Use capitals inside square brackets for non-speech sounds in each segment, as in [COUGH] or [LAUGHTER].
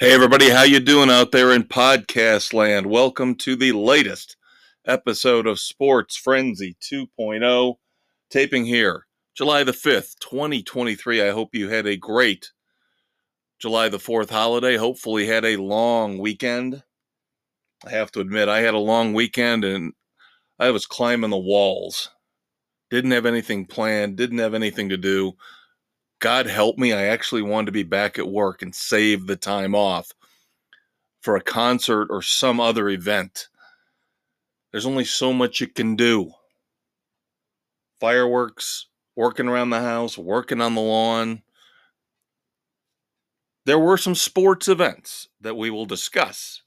Hey everybody, how you doing out there in podcast land? Welcome to the latest episode of Sports Frenzy 2.0, taping here July the 5th, 2023. I hope you had a great July the 4th holiday. Hopefully had a long weekend. I have to admit I had a long weekend and I was climbing the walls. Didn't have anything planned, didn't have anything to do God help me, I actually wanted to be back at work and save the time off for a concert or some other event. There's only so much you can do. Fireworks, working around the house, working on the lawn. There were some sports events that we will discuss.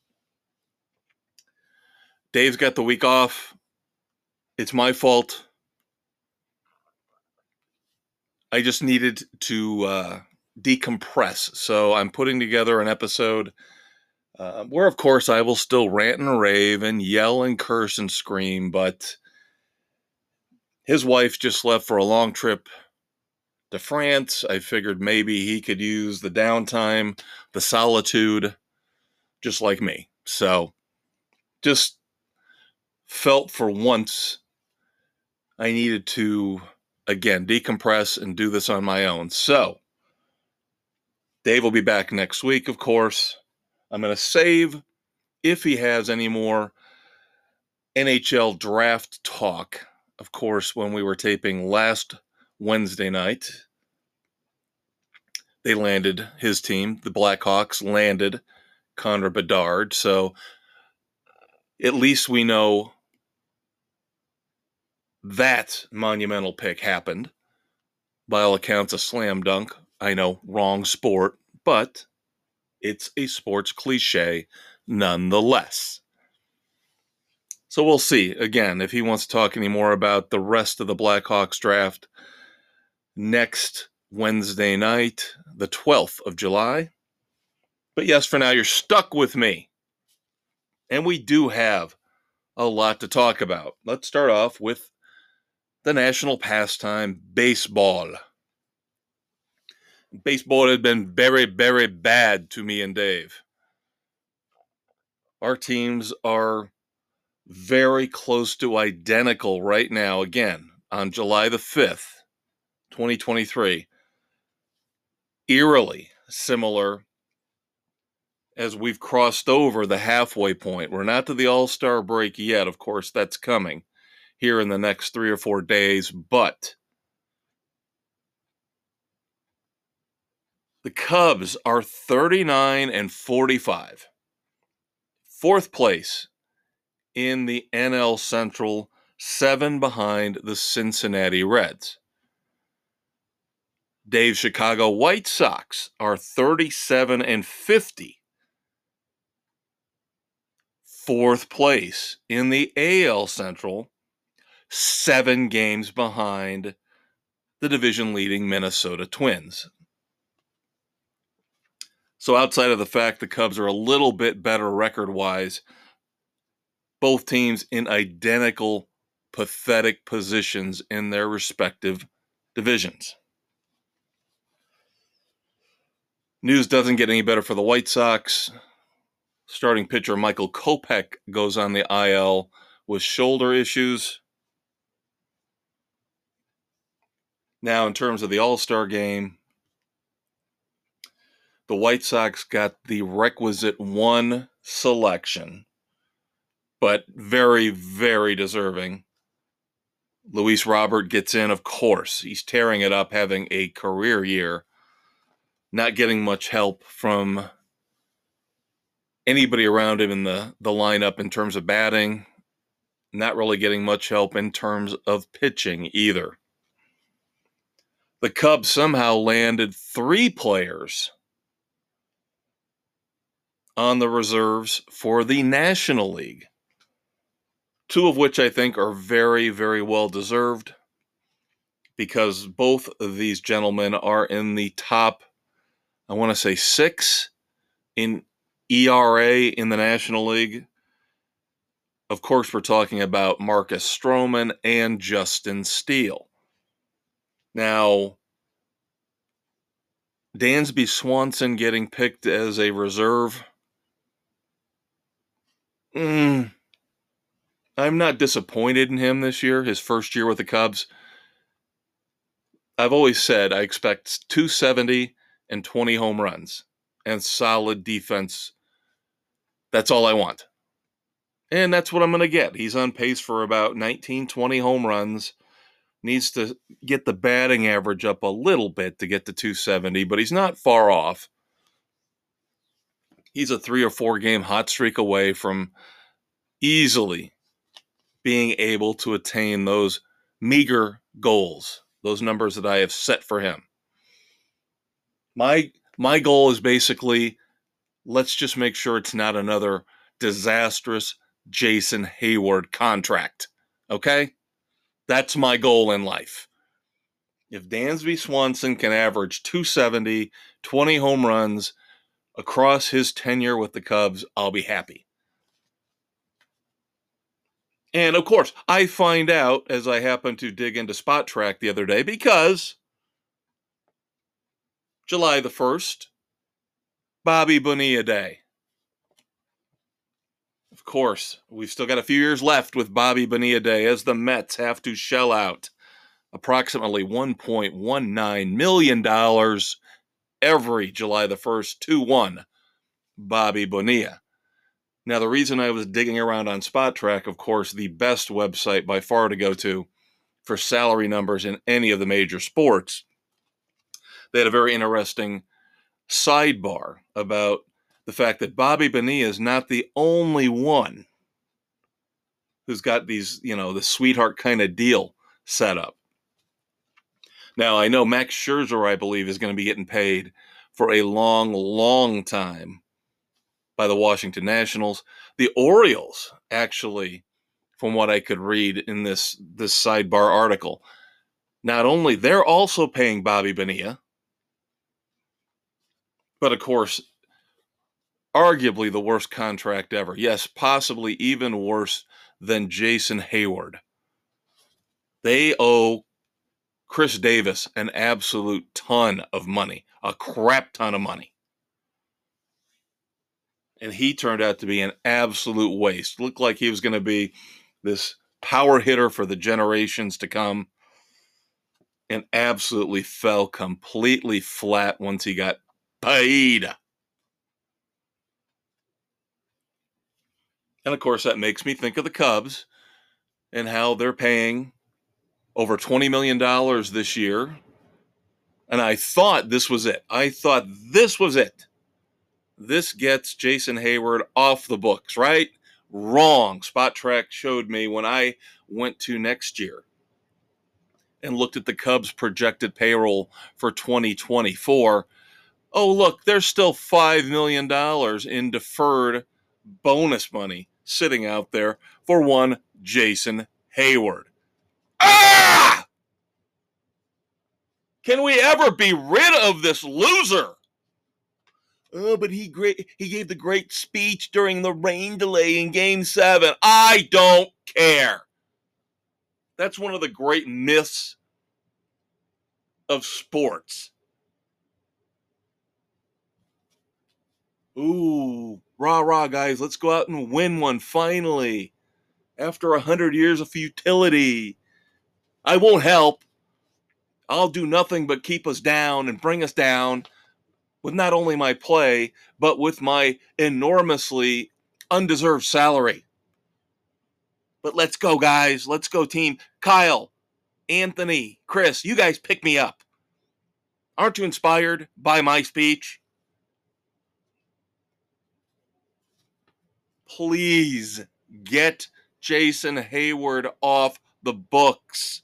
Dave's got the week off. It's my fault. I just needed to uh, decompress. So I'm putting together an episode uh, where, of course, I will still rant and rave and yell and curse and scream. But his wife just left for a long trip to France. I figured maybe he could use the downtime, the solitude, just like me. So just felt for once I needed to again, decompress and do this on my own. So, Dave will be back next week, of course. I'm going to save if he has any more NHL draft talk. Of course, when we were taping last Wednesday night, they landed his team, the Blackhawks landed Connor Bedard. So at least we know that monumental pick happened. By all accounts, a slam dunk. I know, wrong sport, but it's a sports cliche nonetheless. So we'll see. Again, if he wants to talk any more about the rest of the Blackhawks draft next Wednesday night, the 12th of July. But yes, for now, you're stuck with me. And we do have a lot to talk about. Let's start off with the national pastime, baseball. Baseball has been very, very bad to me and Dave. Our teams are very close to identical right now, again, on July the 5th, 2023. Eerily similar as we've crossed over the halfway point. We're not to the All Star break yet. Of course, that's coming here in the next three or four days, but the Cubs are 39 and 45. Fourth place in the NL Central, seven behind the Cincinnati Reds. Dave Chicago White Sox are 37 and 50. Fourth place in the AL Central, seven games behind the division leading Minnesota Twins. So, outside of the fact the Cubs are a little bit better record wise, both teams in identical, pathetic positions in their respective divisions. News doesn't get any better for the White Sox. Starting pitcher Michael Kopech goes on the IL with shoulder issues. Now, in terms of the All Star game, the White Sox got the requisite one selection, but very, very deserving. Luis Robert gets in, of course. He's tearing it up, having a career year, not getting much help from anybody around him in the, the lineup in terms of batting, not really getting much help in terms of pitching either the Cubs somehow landed three players on the reserves for the National League, two of which I think are very, very well deserved because both of these gentlemen are in the top, I want to say six in ERA in the National League. Of course, we're talking about Marcus Stroman and Justin Steele. Now, Dansby Swanson getting picked as a reserve. Mm, I'm not disappointed in him this year, his first year with the Cubs. I've always said I expect 270 and 20 home runs and solid defense. That's all I want. And that's what I'm going to get. He's on pace for about 19, 20 home runs. Needs to get the batting average up a little bit to get to 270, but he's not far off. He's a three or four game hot streak away from easily being able to attain those meager goals, those numbers that I have set for him. My my goal is basically let's just make sure it's not another disastrous Jason Heyward contract. Okay? That's my goal in life. If Dansby Swanson can average 270, 20 home runs across his tenure with the Cubs, I'll be happy. And of course, I find out as I happen to dig into Spotrac the other day because July the 1st, Bobby Bonilla Day. Of course, we've still got a few years left with Bobby Bonilla Day as the Mets have to shell out approximately $1.19 million every July the 1st to one Bobby Bonilla. Now, the reason I was digging around on Spotrac, of course, the best website by far to go to for salary numbers in any of the major sports, they had a very interesting sidebar about the fact that Bobby Bonilla is not the only one who's got these, you know, the sweetheart kind of deal set up. Now, I know Max Scherzer, I believe, is going to be getting paid for a long, long time by the Washington Nationals. The Orioles, actually, from what I could read in this this sidebar article, not only they're also paying Bobby Bonilla, but of course, arguably the worst contract ever. Yes, possibly even worse than Jason Heyward. They owe Chris Davis an absolute ton of money, a crap ton of money and he turned out to be an absolute waste. Looked like he was going to be this power hitter for the generations to come, and absolutely fell completely flat once he got paid. And of course, that makes me think of the Cubs and how they're paying over $20 million this year. And I thought this was it. I thought this was it this gets Jason Heyward off the books, right? Wrong. Spotrac showed me when I went to next year and looked at the Cubs' projected payroll for 2024. Oh, look, there's still $5 million in deferred bonus money sitting out there for one Jason Heyward. Ah! Can we ever be rid of this loser? Oh, but he great he gave the great speech during the rain delay in game 7. I don't care. That's one of the great myths of sports. Ooh, rah rah guys, let's go out and win one finally. After a hundred years of futility. I won't help. I'll do nothing but keep us down and bring us down with not only my play, but with my enormously undeserved salary. But let's go, guys. Let's go, team. Kyle, Anthony, Chris, you guys pick me up. Aren't you inspired by my speech? Please get Jason Heyward off the books.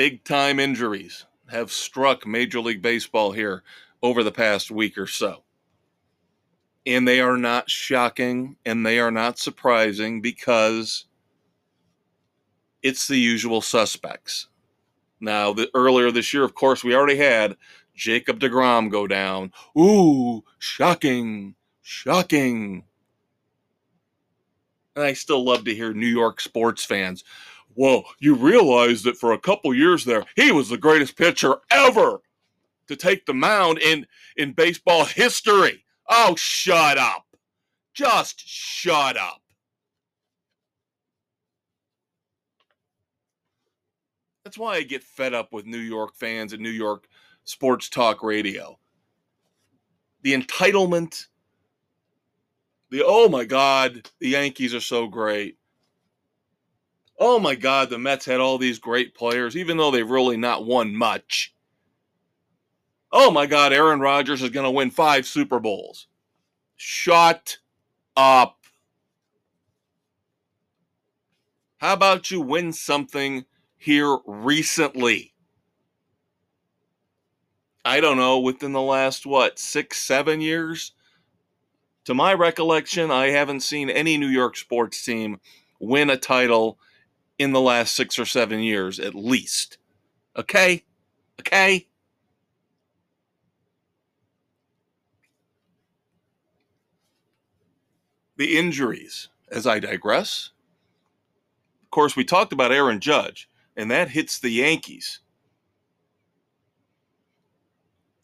big time injuries have struck Major League Baseball here over the past week or so. And they are not shocking and they are not surprising because it's the usual suspects. Now, the, earlier this year, of course, we already had Jacob DeGrom go down. Ooh, shocking, shocking. And I still love to hear New York sports fans Well, you realize that for a couple years there, he was the greatest pitcher ever to take the mound in, in baseball history. Oh, shut up. Just shut up. That's why I get fed up with New York fans and New York sports talk radio. The entitlement, the oh my God, the Yankees are so great. Oh my God, the Mets had all these great players, even though they've really not won much. Oh my God, Aaron Rodgers is going to win five Super Bowls. Shut up. How about you win something here recently? I don't know, within the last, what, six, seven years? To my recollection, I haven't seen any New York sports team win a title in the last six or seven years, at least. Okay? Okay? The injuries, as I digress. Of course, we talked about Aaron Judge, and that hits the Yankees.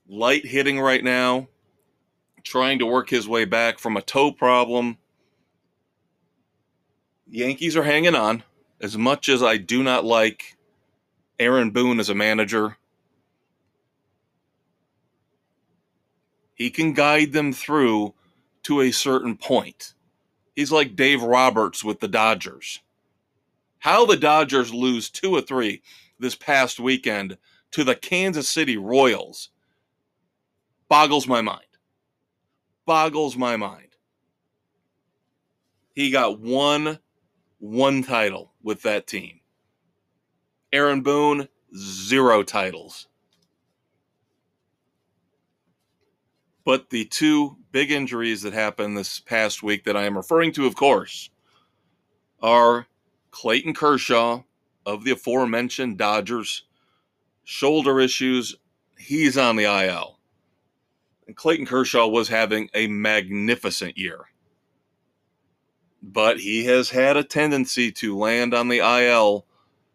Light hitting right now, trying to work his way back from a toe problem. Yankees are hanging on. As much as I do not like Aaron Boone as a manager, he can guide them through to a certain point. He's like Dave Roberts with the Dodgers. How the Dodgers lose two or three this past weekend to the Kansas City Royals boggles my mind. Boggles my mind. He got one one title with that team. Aaron Boone, zero titles. But the two big injuries that happened this past week that I am referring to, of course, are Clayton Kershaw of the aforementioned Dodgers, shoulder issues. He's on the IL. And Clayton Kershaw was having a magnificent year. But he has had a tendency to land on the IL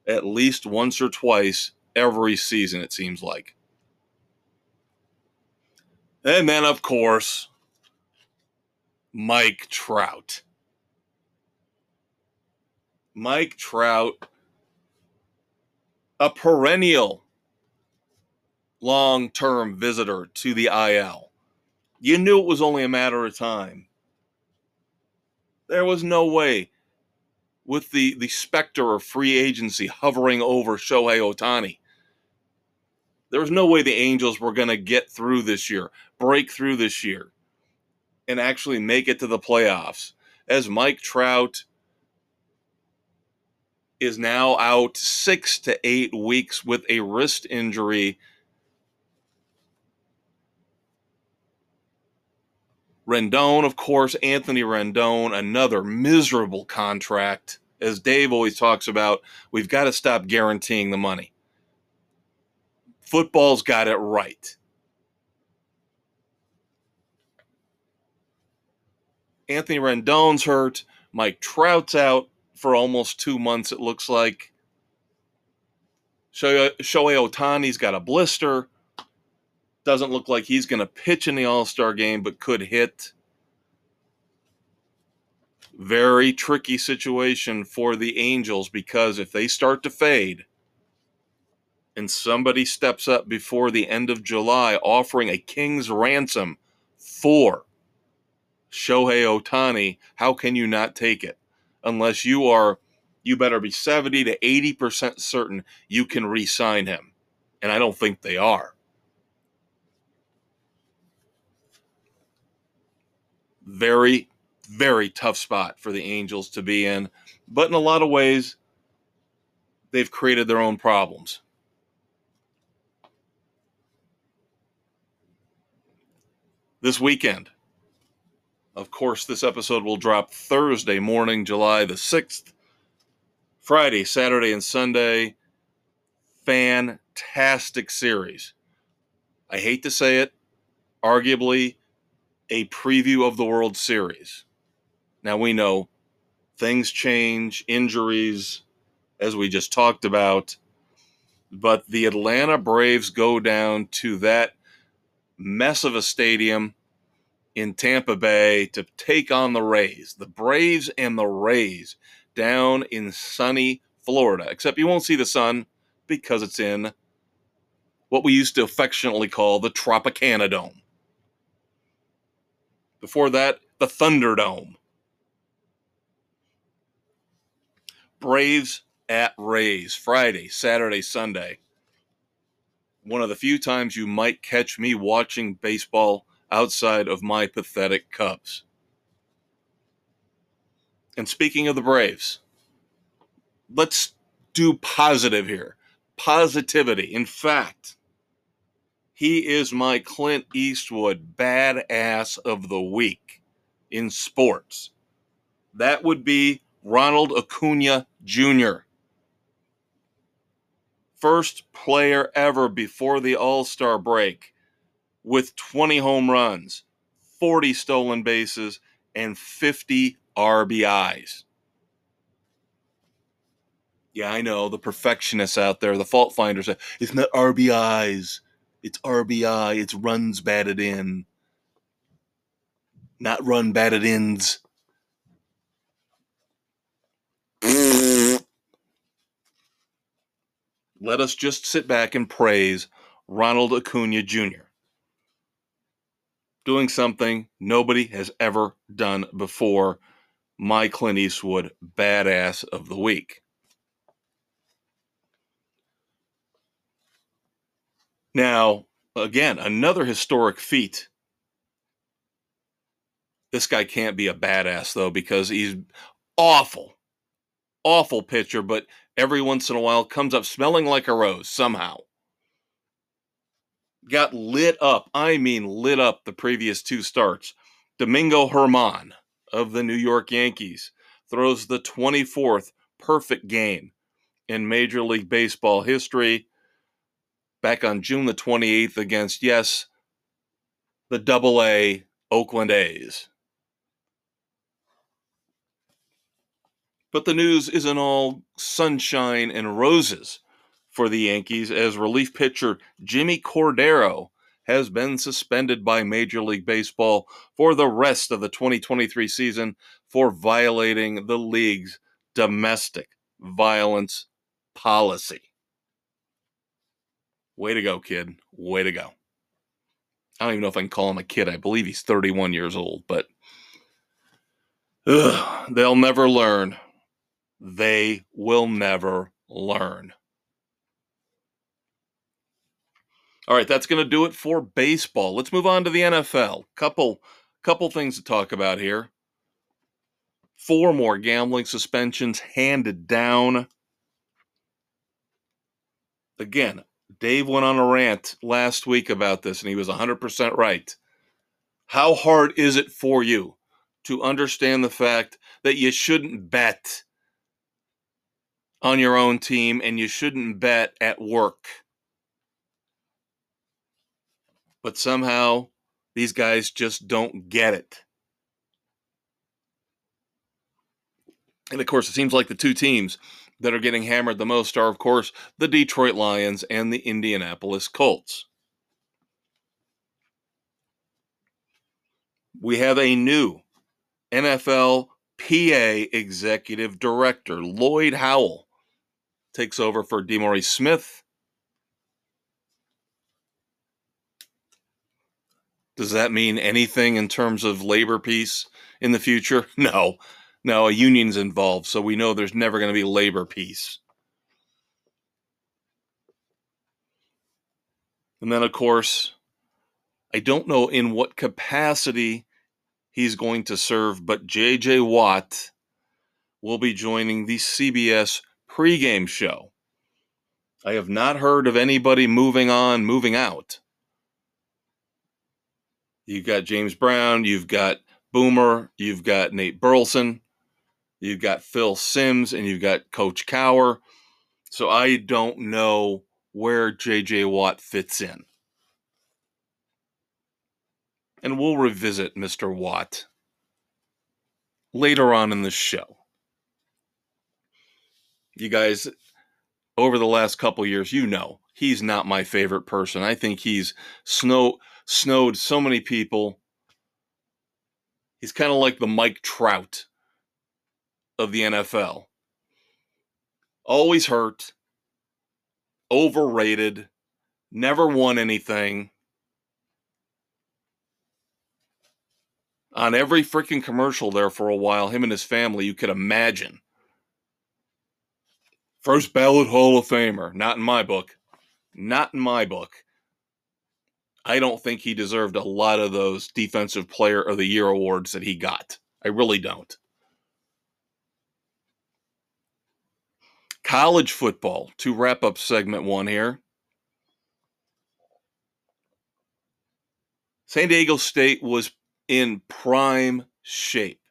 at least once or twice every season, it seems like. And then, of course, Mike Trout. Mike Trout, a perennial long term visitor to the IL. You knew it was only a matter of time. There was no way, with the, the specter of free agency hovering over Shohei Ohtani, there was no way the Angels were going to get through this year, break through this year, and actually make it to the playoffs. As Mike Trout is now out six to eight weeks with a wrist injury. Rendon, of course, Anthony Rendon, another miserable contract. As Dave always talks about, we've got to stop guaranteeing the money. Football's got it right. Anthony Rendon's hurt. Mike Trout's out for almost two months, it looks like. Shohei, Ohtani's got a blister. Doesn't look like he's going to pitch in the All Star game, but could hit. Very tricky situation for the Angels because if they start to fade and somebody steps up before the end of July offering a king's ransom for Shohei Ohtani, how can you not take it? Unless you are you better be 70 to 80% certain you can re-sign him. And I don't think they are. Very very tough spot for the Angels to be in, but in a lot of ways they've created their own problems. This weekend, of course, this episode will drop Thursday morning, July the 6th. Friday, Saturday, and Sunday. Fantastic series. I hate to say it, arguably a preview of the World Series. Now we know things change, injuries, as we just talked about. But the Atlanta Braves go down to that mess of a stadium in Tampa Bay to take on the Rays. The Braves and the Rays down in sunny Florida, except you won't see the sun because it's in what we used to affectionately call the Tropicana Dome. Before that, the Thunderdome. Braves at Rays, Friday, Saturday, Sunday. One of the few times you might catch me watching baseball outside of my pathetic Cubs. And speaking of the Braves, let's do positive here. Positivity. In fact, he is my Clint Eastwood badass of the week in sports. That would be Ronald Acuna Jr. First player ever before the All Star break with 20 home runs, 40 stolen bases, and 50 RBIs. Yeah, I know the perfectionists out there, the fault finders. It's not RBIs, it's RBI, it's runs batted in, not run batted ins. Let us just sit back and praise Ronald Acuna Jr doing something nobody has ever done before. My Clint Eastwood badass of the week. Now, again, another historic feat. This guy can't be a badass, though, because he's awful, awful pitcher, but every once in a while comes up smelling like a rose somehow got lit up. I mean, lit up the previous two starts. Domingo Germán of the New York Yankees throws the 24th perfect game in Major League Baseball history back on June the 28th against, yes, the double A Oakland A's. But the news isn't all sunshine and roses for the Yankees as relief pitcher Jimmy Cordero has been suspended by Major League Baseball for the rest of the 2023 season for violating the league's domestic violence policy. Way to go, kid. Way to go. I don't even know if I can call him a kid. I believe he's 31 years old, but ugh, they'll never learn. They will never learn. All right, that's going to do it for baseball. Let's move on to the NFL. Couple couple things to talk about here. Four more gambling suspensions handed down. Again, Dave went on a rant last week about this and he was 100% right. How hard is it for you to understand the fact that you shouldn't bet on your own team and you shouldn't bet at work? But somehow these guys just don't get it. And of course, it seems like the two teams that are getting hammered the most are, of course, the Detroit Lions and the Indianapolis Colts. We have a new NFL PA executive director, Lloyd Howell, takes over for DeMaurice Smith Does that mean anything in terms of labor peace in the future? [LAUGHS] No. No, a union's involved, so we know there's never going to be labor peace. And then, of course, I don't know in what capacity he's going to serve, but JJ Watt will be joining the CBS pregame show. I have not heard of anybody moving on, moving out. You've got James Brown, you've got Boomer, you've got Nate Burleson, you've got Phil Simms, and you've got Coach Cowher. So I don't know where JJ Watt fits in. And we'll revisit Mr. Watt later on in the show. You guys, over the last couple years, you know he's not my favorite person. I think he's snow snowed so many people. He's kind of like the Mike Trout of the NFL. Always hurt, overrated, never won anything. On every freaking commercial there for a while, him and his family, you could imagine. First ballot Hall of Famer. Not in my book. Not in my book. I don't think he deserved a lot of those Defensive Player of the Year awards that he got. I really don't. College football, to wrap up segment one here. San Diego State was in prime shape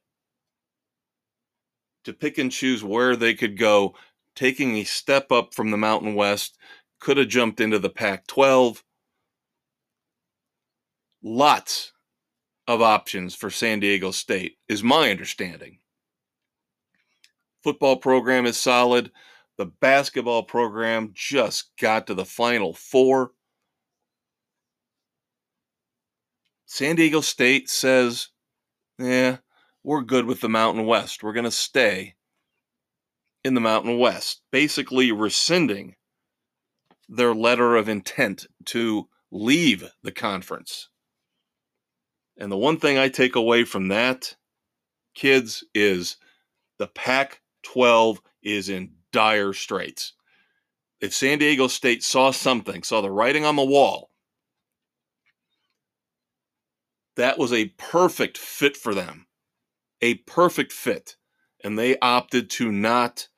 to pick and choose where they could go, taking a step up from the Mountain West, could have jumped into the Pac 12. Lots of options for San Diego State, is my understanding. Football program is solid. The basketball program just got to the final four. San Diego State says, yeah, we're good with the Mountain West. We're going to stay in the Mountain West, basically rescinding their letter of intent to leave the conference. And the one thing I take away from that, kids, is the Pac 12 is in dire straits. If San Diego State saw something, saw the writing on the wall, that was a perfect fit for them. A perfect fit. And they opted to not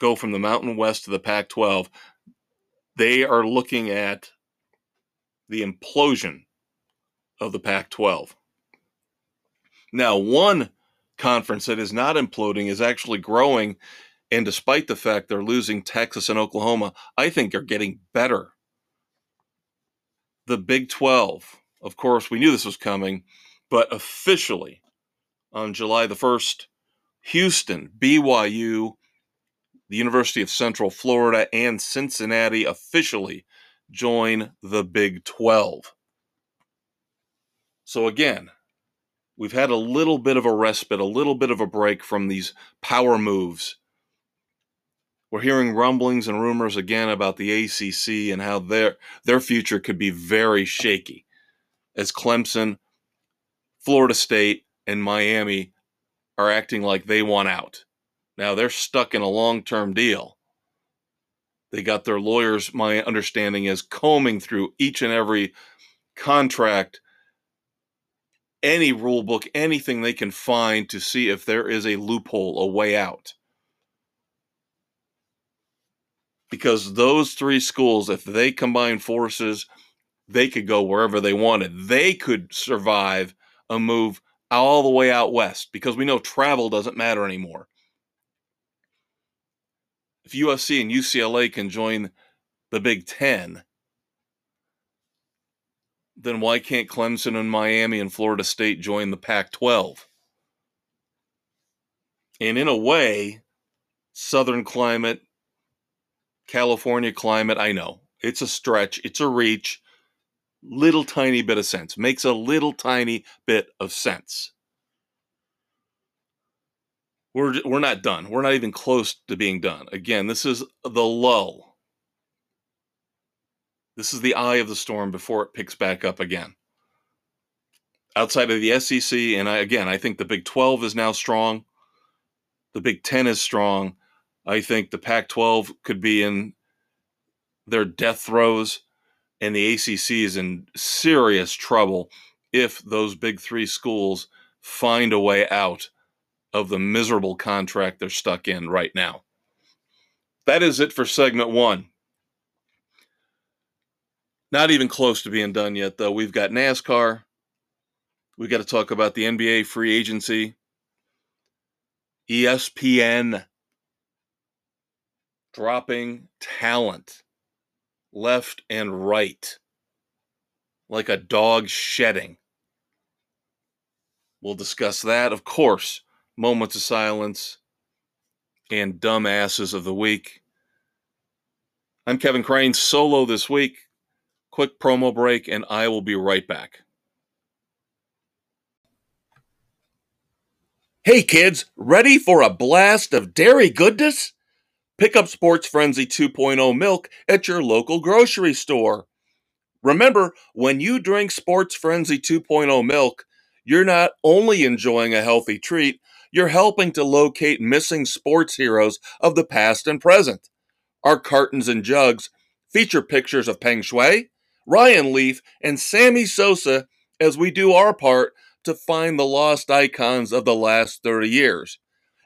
go from the Mountain West to the Pac 12. They are looking at the implosion of the Pac 12. Now, one conference that is not imploding is actually growing. And despite the fact they're losing Texas and Oklahoma, I think they're getting better. The Big 12 of course, we knew this was coming, but officially on July the 1st, Houston, BYU, the University of Central Florida, and Cincinnati officially join the Big 12. So, again, we've had a little bit of a respite, a little bit of a break from these power moves. We're hearing rumblings and rumors again about the ACC and how their their future could be very shaky as Clemson, Florida State, and Miami are acting like they want out. Now they're stuck in a long term deal. They got their lawyers, my understanding is, combing through each and every contract, any rule book, anything they can find to see if there is a loophole, a way out. Because those three schools, if they combine forces, they could go wherever they wanted. They could survive a move all the way out west because we know travel doesn't matter anymore. If USC and UCLA can join the Big Ten, then why can't Clemson and Miami and Florida State join the Pac 12? And in a way, Southern climate, California climate, I know it's a stretch, it's a reach, little tiny bit of sense, makes a little tiny bit of sense. We're, we're not done. We're not even close to being done. Again, this is the lull. This is the eye of the storm before it picks back up again. Outside of the SEC, and I, again, I think the Big 12 is now strong. The Big 10 is strong. I think the Pac 12 could be in their death throes and the ACC is in serious trouble if those big three schools find a way out of the miserable contract they're stuck in right now. That is it for segment one. Not even close to being done yet, though. We've got NASCAR. We've got to talk about the NBA free agency, ESPN dropping talent left and right, like a dog shedding. We'll discuss that, of course. Moments of silence and dumbasses of the week. I'm Kevin Crane, solo this week. Quick promo break, and I will be right back. Hey kids, ready for a blast of dairy goodness? Pick up Sports Frenzy 2.0 milk at your local grocery store. Remember, when you drink Sports Frenzy 2.0 milk, you're not only enjoying a healthy treat, you're helping to locate missing sports heroes of the past and present. Our cartons and jugs feature pictures of Peng Shuai, Ryan Leaf, and Sammy Sosa as we do our part to find the lost icons of the last 30 years.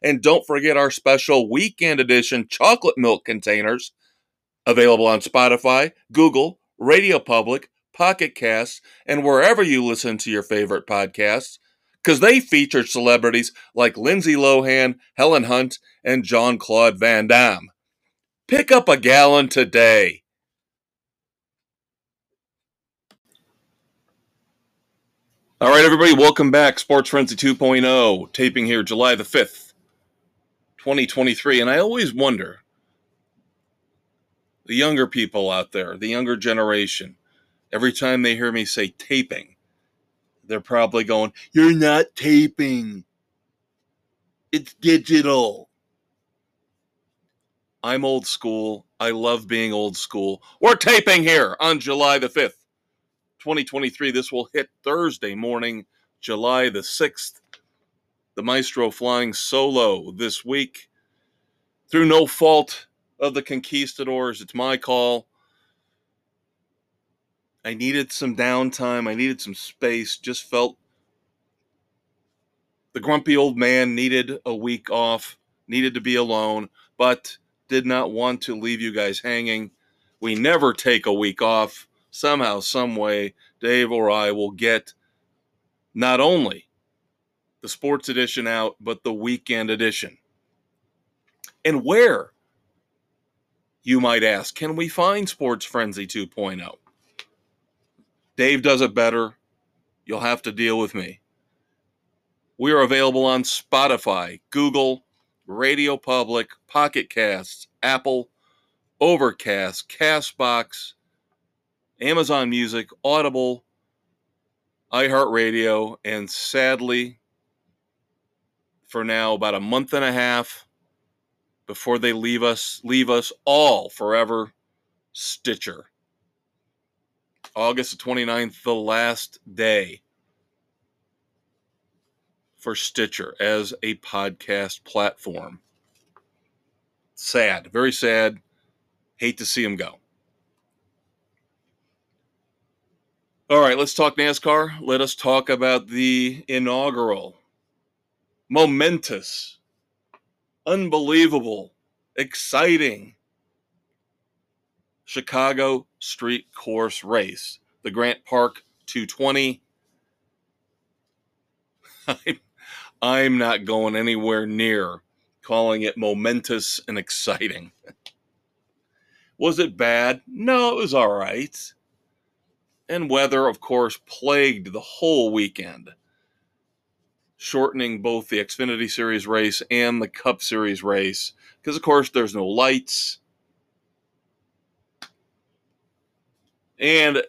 And don't forget our special weekend edition chocolate milk containers available on Spotify, Google, Radio Public, Pocket Casts, and wherever you listen to your favorite podcasts, because they feature celebrities like Lindsay Lohan, Helen Hunt, and Jean Claude Van Damme. Pick up a gallon today. All right, everybody, welcome back. Sports Frenzy 2.0, taping here July the 5th, 2023. And I always wonder the younger people out there, the younger generation, every time they hear me say taping, they're probably going, You're not taping, it's digital. I'm old school. I love being old school. We're taping here on July the 5th. 2023. This will hit Thursday morning, July the 6th. The Maestro flying solo this week through no fault of the conquistadors. It's my call. I needed some downtime. I needed some space. Just felt the grumpy old man needed a week off, needed to be alone, but did not want to leave you guys hanging. We never take a week off somehow, some way, Dave or I will get not only the sports edition out, but the weekend edition. And where, you might ask, can we find Sports Frenzy 2.0? Dave does it better. You'll have to deal with me. We are available on Spotify, Google, Radio Public, Pocket Casts, Apple, Overcast, Castbox, Amazon Music, Audible, iHeartRadio, and sadly, for now, about a month and a half before they leave us, leave us all forever, Stitcher. August 29th, the last day for Stitcher as a podcast platform. Sad, very sad. Hate to see him go. All right, let's talk NASCAR. Let us talk about the inaugural, momentous, unbelievable, exciting Chicago Street Course race, the Grant Park 220. I'm, [LAUGHS] I'm not going anywhere near calling it momentous and exciting. [LAUGHS] was it bad? No, it was all right and weather, of course, plagued the whole weekend, shortening both the Xfinity Series race and the Cup Series race. Because, of course, there's no lights. And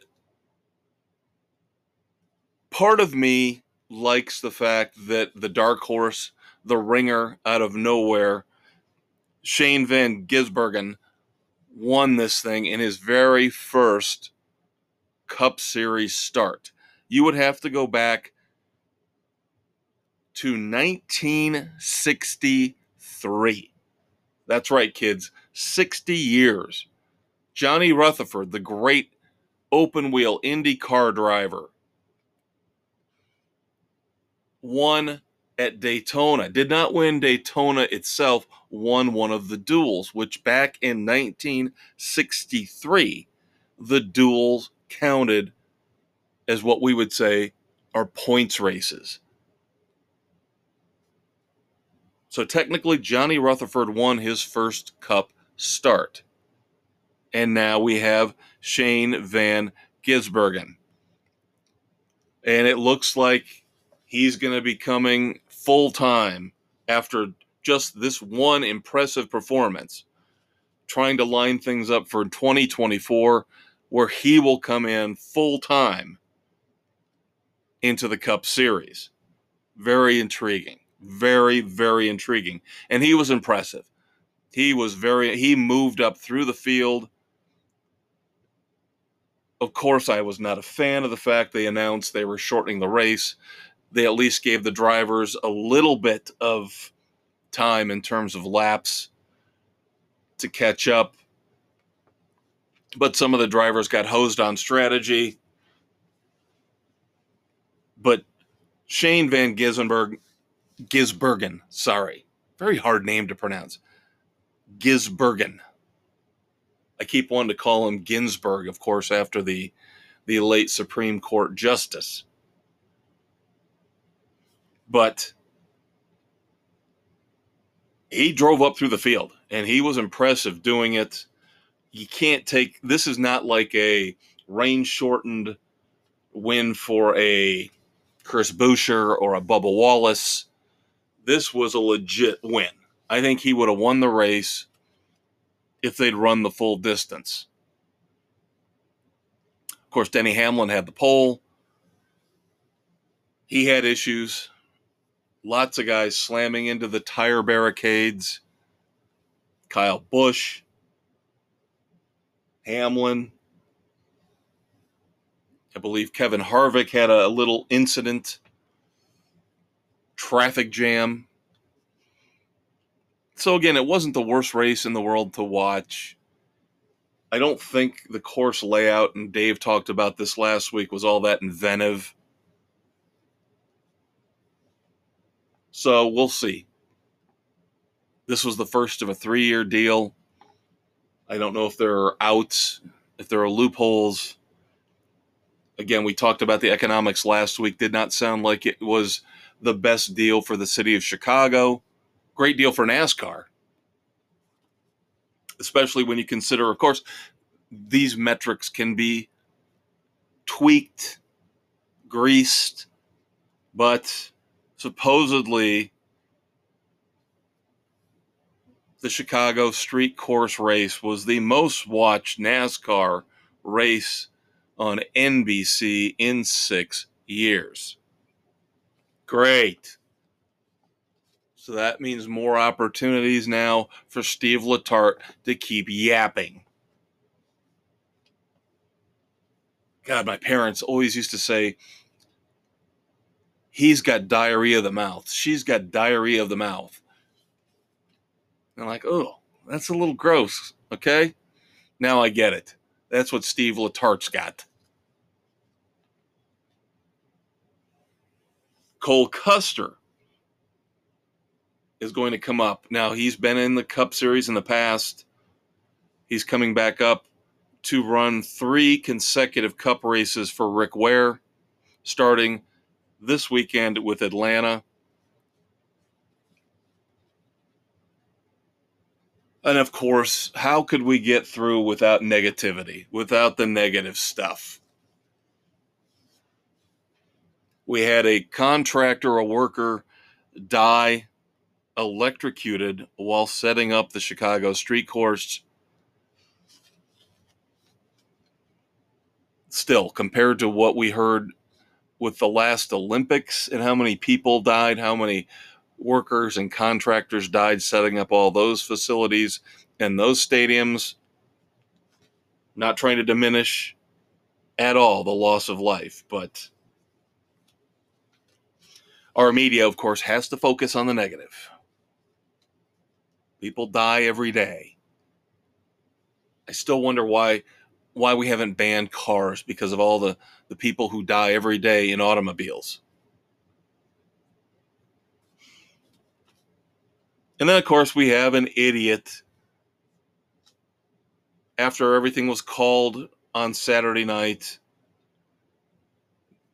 part of me likes the fact that the dark horse, the ringer out of nowhere, Shane Van Gisbergen, won this thing in his very first Cup Series start. You would have to go back to 1963. That's right, kids. 60 years. Johnny Rutherford, the great open wheel Indy car driver, won at Daytona. Did not win Daytona itself, won one of the duels, which back in 1963, the duels counted as what we would say are points races. So technically, Johnny Rutherford won his first cup start. And now we have Shane Van Gisbergen. And it looks like he's going to be coming full time after just this one impressive performance, trying to line things up for 2024, where he will come in full time into the Cup Series. Very intriguing. Very, very intriguing. And he was impressive. He was very, he moved up through the field. Of course, I was not a fan of the fact they announced they were shortening the race. They at least gave the drivers a little bit of time in terms of laps to catch up. But some of the drivers got hosed on strategy. But Shane Van Gisbergen, Gisbergen, sorry, very hard name to pronounce. Gisbergen. I keep wanting to call him Ginsburg, of course, after the the late Supreme Court justice. But he drove up through the field and he was impressive doing it. You can't take this is not like a rain shortened win for a Chris Buescher or a Bubba Wallace. This was a legit win. I think he would have won the race if they'd run the full distance. Of course, Denny Hamlin had the pole. He had issues. Lots of guys slamming into the tire barricades. Kyle Busch, Hamlin. I believe Kevin Harvick had a little incident, traffic jam. So, again, it wasn't the worst race in the world to watch. I don't think the course layout, and Dave talked about this last week, was all that inventive. So we'll see. This was the first of a three year deal. I don't know if there are outs, if there are loopholes. Again, we talked about the economics last week. Did not sound like it was the best deal for the city of Chicago. Great deal for NASCAR, especially when you consider, of course, these metrics can be tweaked, greased, but supposedly the Chicago street course race was the most watched NASCAR race on NBC in six years. Great. So that means more opportunities now for Steve Letarte to keep yapping. God, my parents always used to say, he's got diarrhea of the mouth. She's got diarrhea of the mouth. And like, oh, that's a little gross. Okay. Now I get it. That's what Steve Letarte's got. Cole Custer is going to come up. Now, he's been in the Cup Series in the past. He's coming back up to run three consecutive Cup races for Rick Ware, starting this weekend with Atlanta. And of course, how could we get through without negativity, without the negative stuff? We had a contractor, a worker, die electrocuted while setting up the Chicago street course. Still, compared to what we heard with the last Olympics and how many people died, how many workers and contractors died setting up all those facilities and those stadiums. Not trying to diminish at all the loss of life, but our media, of course, has to focus on the negative. People die every day. I still wonder why why we haven't banned cars because of all the, the people who die every day in automobiles. And then, of course, we have an idiot after everything was called on Saturday night,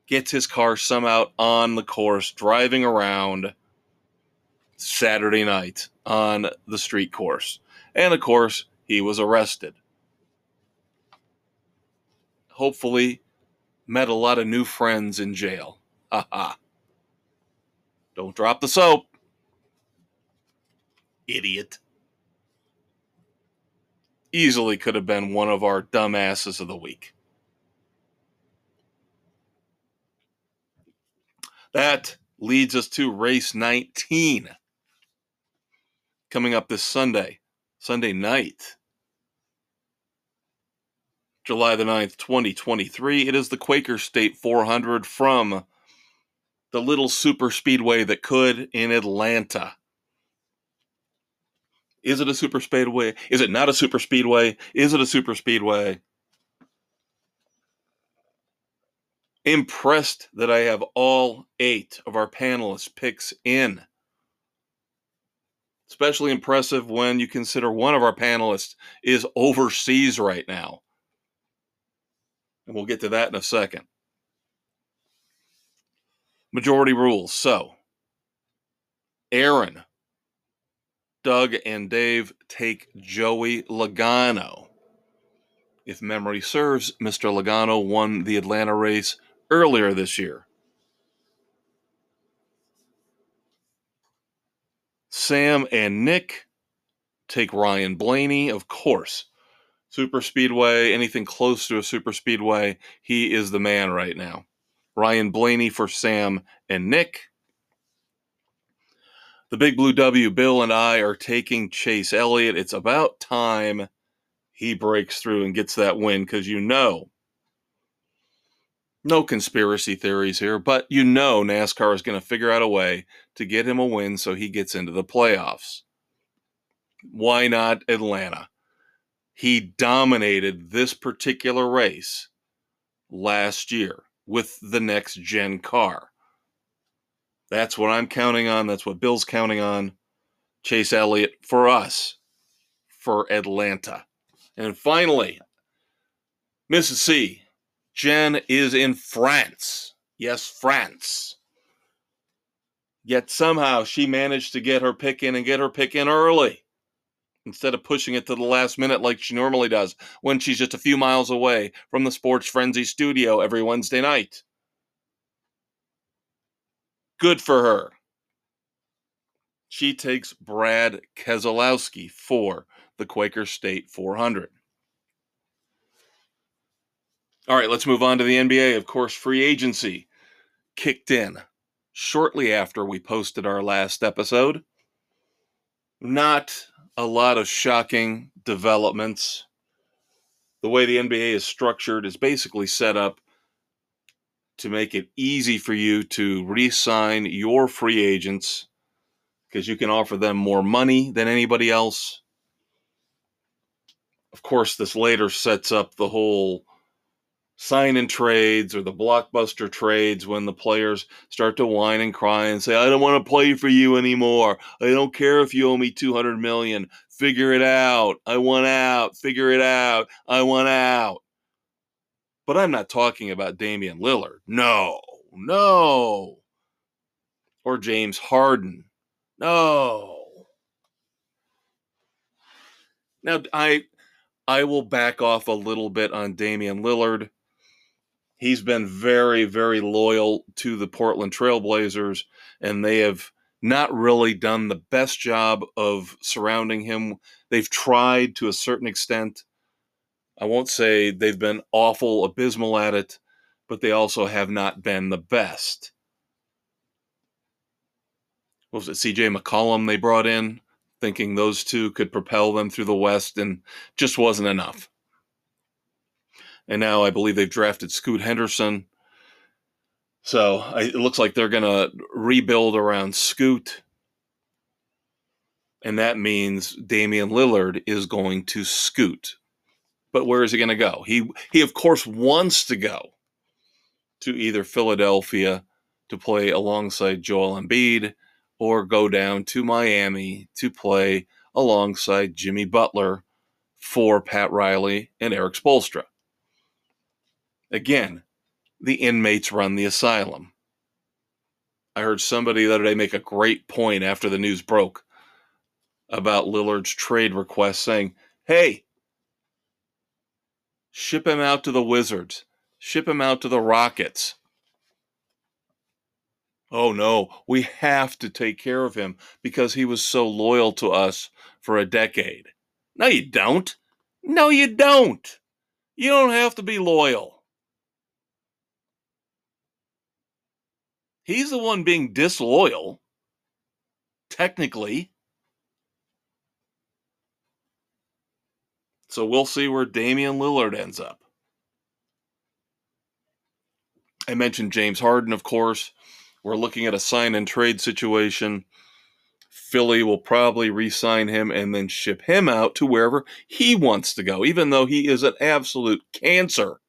gets his car somehow on the course, driving around Saturday night on the street course. And of course, he was arrested hopefully met a lot of new friends in jail. Ha ha. Don't drop the soap. Idiot. Easily could have been one of our dumbasses of the week. That leads us to race 19 coming up this Sunday, Sunday night. July the 9th, 2023. It is the Quaker State 400 from the little super speedway that could in Atlanta. Is it a super speedway? Is it not a super speedway? Is it a super speedway? Impressed that I have all eight of our panelists' picks in. Especially impressive when you consider one of our panelists is overseas right now. And we'll get to that in a second. Majority rules. So, Aaron, Doug, and Dave take Joey Logano. If memory serves, Mr. Logano won the Atlanta race earlier this year. Sam and Nick take Ryan Blaney, of course super speedway, anything close to a super speedway, he is the man right now. Ryan Blaney for Sam and Nick. The Big Blue W, Bill and I are taking Chase Elliott. It's about time he breaks through and gets that win because you know, no conspiracy theories here, but you know NASCAR is going to figure out a way to get him a win so he gets into the playoffs. Why not Atlanta? he dominated this particular race last year with the next gen car. That's what I'm counting on. That's what Bill's counting on. Chase Elliott for us, for Atlanta. And finally, Mrs. C, Jen is in France. Yes, France. Yet somehow she managed to get her pick in and get her pick in early instead of pushing it to the last minute like she normally does when she's just a few miles away from the Sports Frenzy studio every Wednesday night. Good for her. She takes Brad Keselowski for the Quaker State 400. All right, let's move on to the NBA. Of course, free agency kicked in shortly after we posted our last episode. Not a lot of shocking developments. The way the NBA is structured is basically set up to make it easy for you to re sign your free agents because you can offer them more money than anybody else. Of course, this later sets up the whole sign in trades or the blockbuster trades when the players start to whine and cry and say, I don't want to play for you anymore. I don't care if you owe me 200 million. Figure it out. I want out. Figure it out. I want out. But I'm not talking about Damian Lillard. No, no. Or James Harden. No. Now I I will back off a little bit on Damian Lillard he's been very, very loyal to the Portland Trailblazers, and they have not really done the best job of surrounding him. They've tried to a certain extent. I won't say they've been awful, abysmal at it, but they also have not been the best. What was it CJ McCollum they brought in, thinking those two could propel them through the West, and just wasn't enough and now I believe they've drafted Scoot Henderson. So I, it looks like they're going to rebuild around Scoot. And that means Damian Lillard is going to scoot. But where is he going to go? He he of course wants to go to either Philadelphia to play alongside Joel Embiid or go down to Miami to play alongside Jimmy Butler for Pat Riley and Erik Spoelstra. Again, the inmates run the asylum. I heard somebody the other day make a great point after the news broke about Lillard's trade request saying, hey, ship him out to the Wizards, ship him out to the Rockets. Oh no, we have to take care of him because he was so loyal to us for a decade. No, you don't. No, you don't. You don't have to be loyal. He's the one being disloyal, technically. So we'll see where Damian Lillard ends up. I mentioned James Harden, of course. We're looking at a sign and trade situation. Philly will probably re sign him and then ship him out to wherever he wants to go, even though he is an absolute cancer.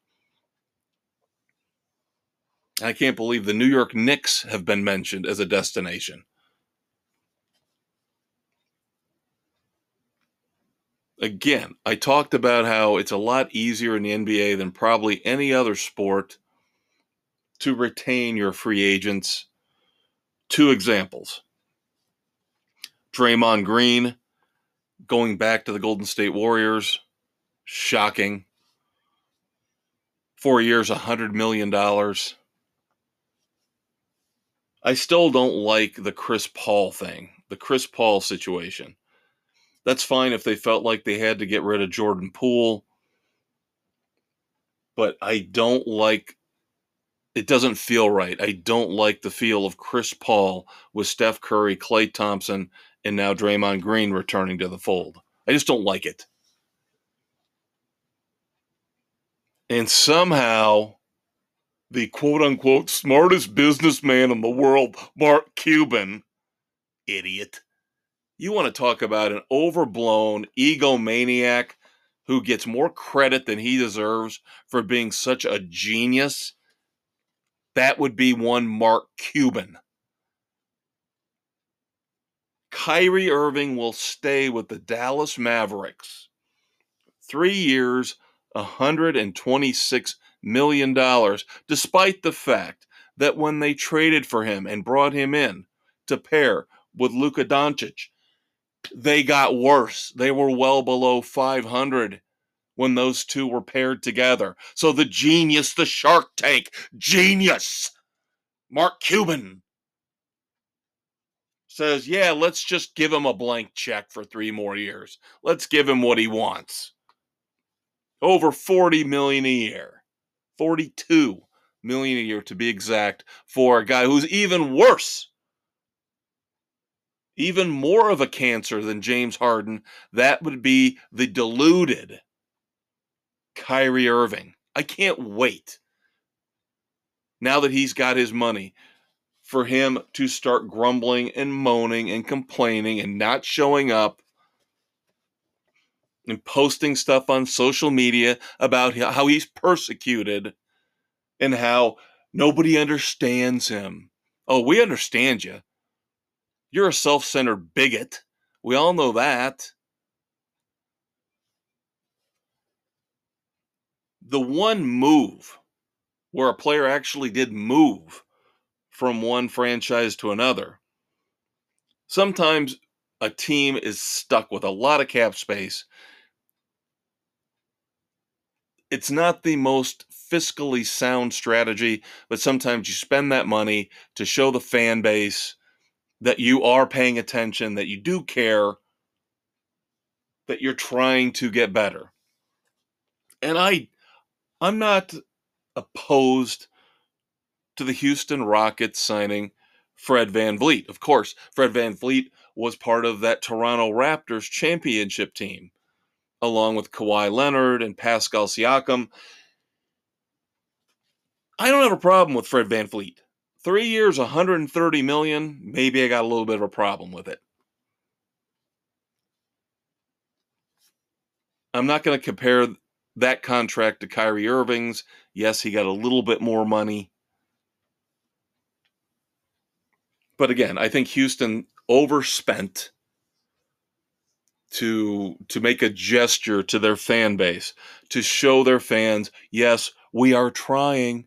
I can't believe the New York Knicks have been mentioned as a destination. Again, I talked about how it's a lot easier in the NBA than probably any other sport to retain your free agents. Two examples Draymond Green going back to the Golden State Warriors. Shocking. Four years, $100 million. I still don't like the Chris Paul thing, the Chris Paul situation. That's fine if they felt like they had to get rid of Jordan Poole. But I don't like it doesn't feel right. I don't like the feel of Chris Paul with Steph Curry, Klay Thompson, and now Draymond Green returning to the fold. I just don't like it. And somehow, the quote unquote smartest businessman in the world, Mark Cuban, idiot. You want to talk about an overblown egomaniac who gets more credit than he deserves for being such a genius? That would be one Mark Cuban. Kyrie Irving will stay with the Dallas Mavericks. Three years, $126 million, despite the fact that when they traded for him and brought him in to pair with Luka Doncic, they got worse. They were well below 500 when those two were paired together. So the genius, the Shark Tank, genius, Mark Cuban says, yeah, let's just give him a blank check for three more years. Let's give him what he wants. Over 40 million a year. 42 million a year to be exact for a guy who's even worse. Even more of a cancer than James Harden. That would be the deluded Kyrie Irving. I can't wait. Now that he's got his money for him to start grumbling and moaning and complaining and not showing up and posting stuff on social media about how he's persecuted and how nobody understands him. Oh, we understand you. You're a self centered bigot. We all know that. The one move where a player actually did move from one franchise to another. Sometimes a team is stuck with a lot of cap space. It's not the most fiscally sound strategy, but sometimes you spend that money to show the fan base that you are paying attention, that you do care, that you're trying to get better. And I I'm not opposed to the Houston Rockets signing Fred Van VanVleet. Of course, Fred Van VanVleet was part of that Toronto Raptors championship team, along with Kawhi Leonard and Pascal Siakam. I don't have a problem with Fred Van VanVleet. Three years, 130 million, maybe I got a little bit of a problem with it. I'm not going to compare that contract to Kyrie Irving's. Yes, he got a little bit more money. but again, I think Houston overspent to to make a gesture to their fan base to show their fans, yes, we are trying.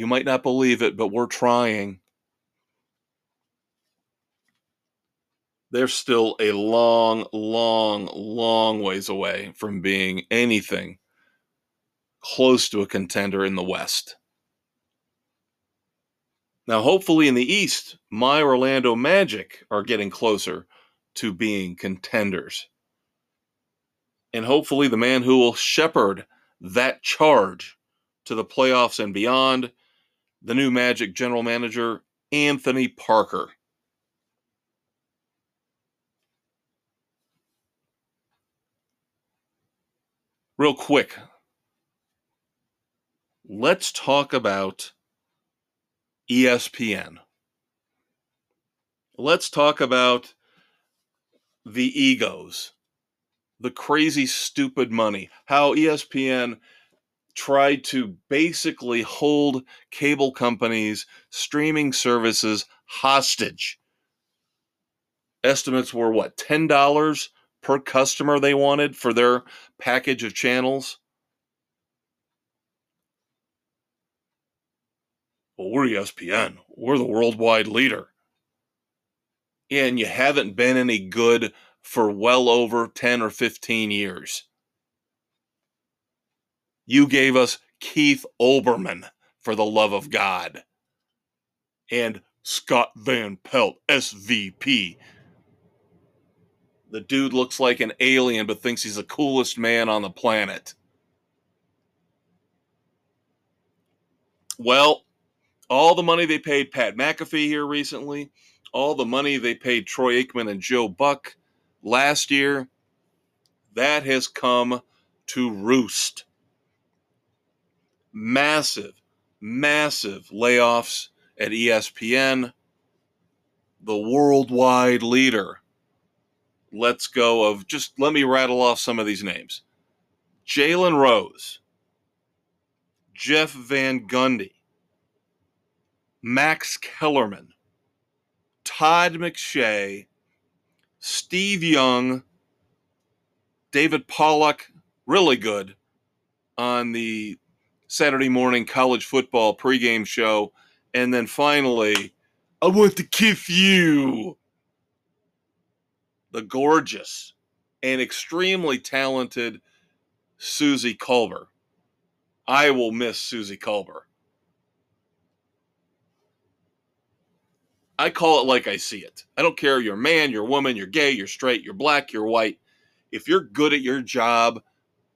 You might not believe it, but we're trying. They're still a long, long, long ways away from being anything close to a contender in the West. Now, hopefully, in the East, my Orlando Magic are getting closer to being contenders. And hopefully, the man who will shepherd that charge to the playoffs and beyond, the new Magic general manager, Anthony Parker. Real quick, let's talk about ESPN. Let's talk about the egos, the crazy, stupid money, how ESPN tried to basically hold cable companies, streaming services hostage. Estimates were what, $10 per customer they wanted for their package of channels? well, we're ESPN. We're the worldwide leader. And you haven't been any good for well over 10 or 15 years. You gave us Keith Olbermann for the love of God and Scott Van Pelt, SVP. The dude looks like an alien but thinks he's the coolest man on the planet. Well, all the money they paid Pat McAfee here recently, all the money they paid Troy Aikman and Joe Buck last year, that has come to roost. Massive, massive layoffs at ESPN, the worldwide leader. Let's go of just let me rattle off some of these names. Jalen Rose, Jeff Van Gundy, Max Kellerman, Todd McShay, Steve Young, David Pollack, really good on the Saturday morning college football pregame show. And then finally, I want to kiss you. The gorgeous and extremely talented Suzy Kolber. I will miss Suzy Kolber. I call it like I see it. I don't care you're a man, you're a woman, you're gay, you're straight, you're black, you're white. If you're good at your job,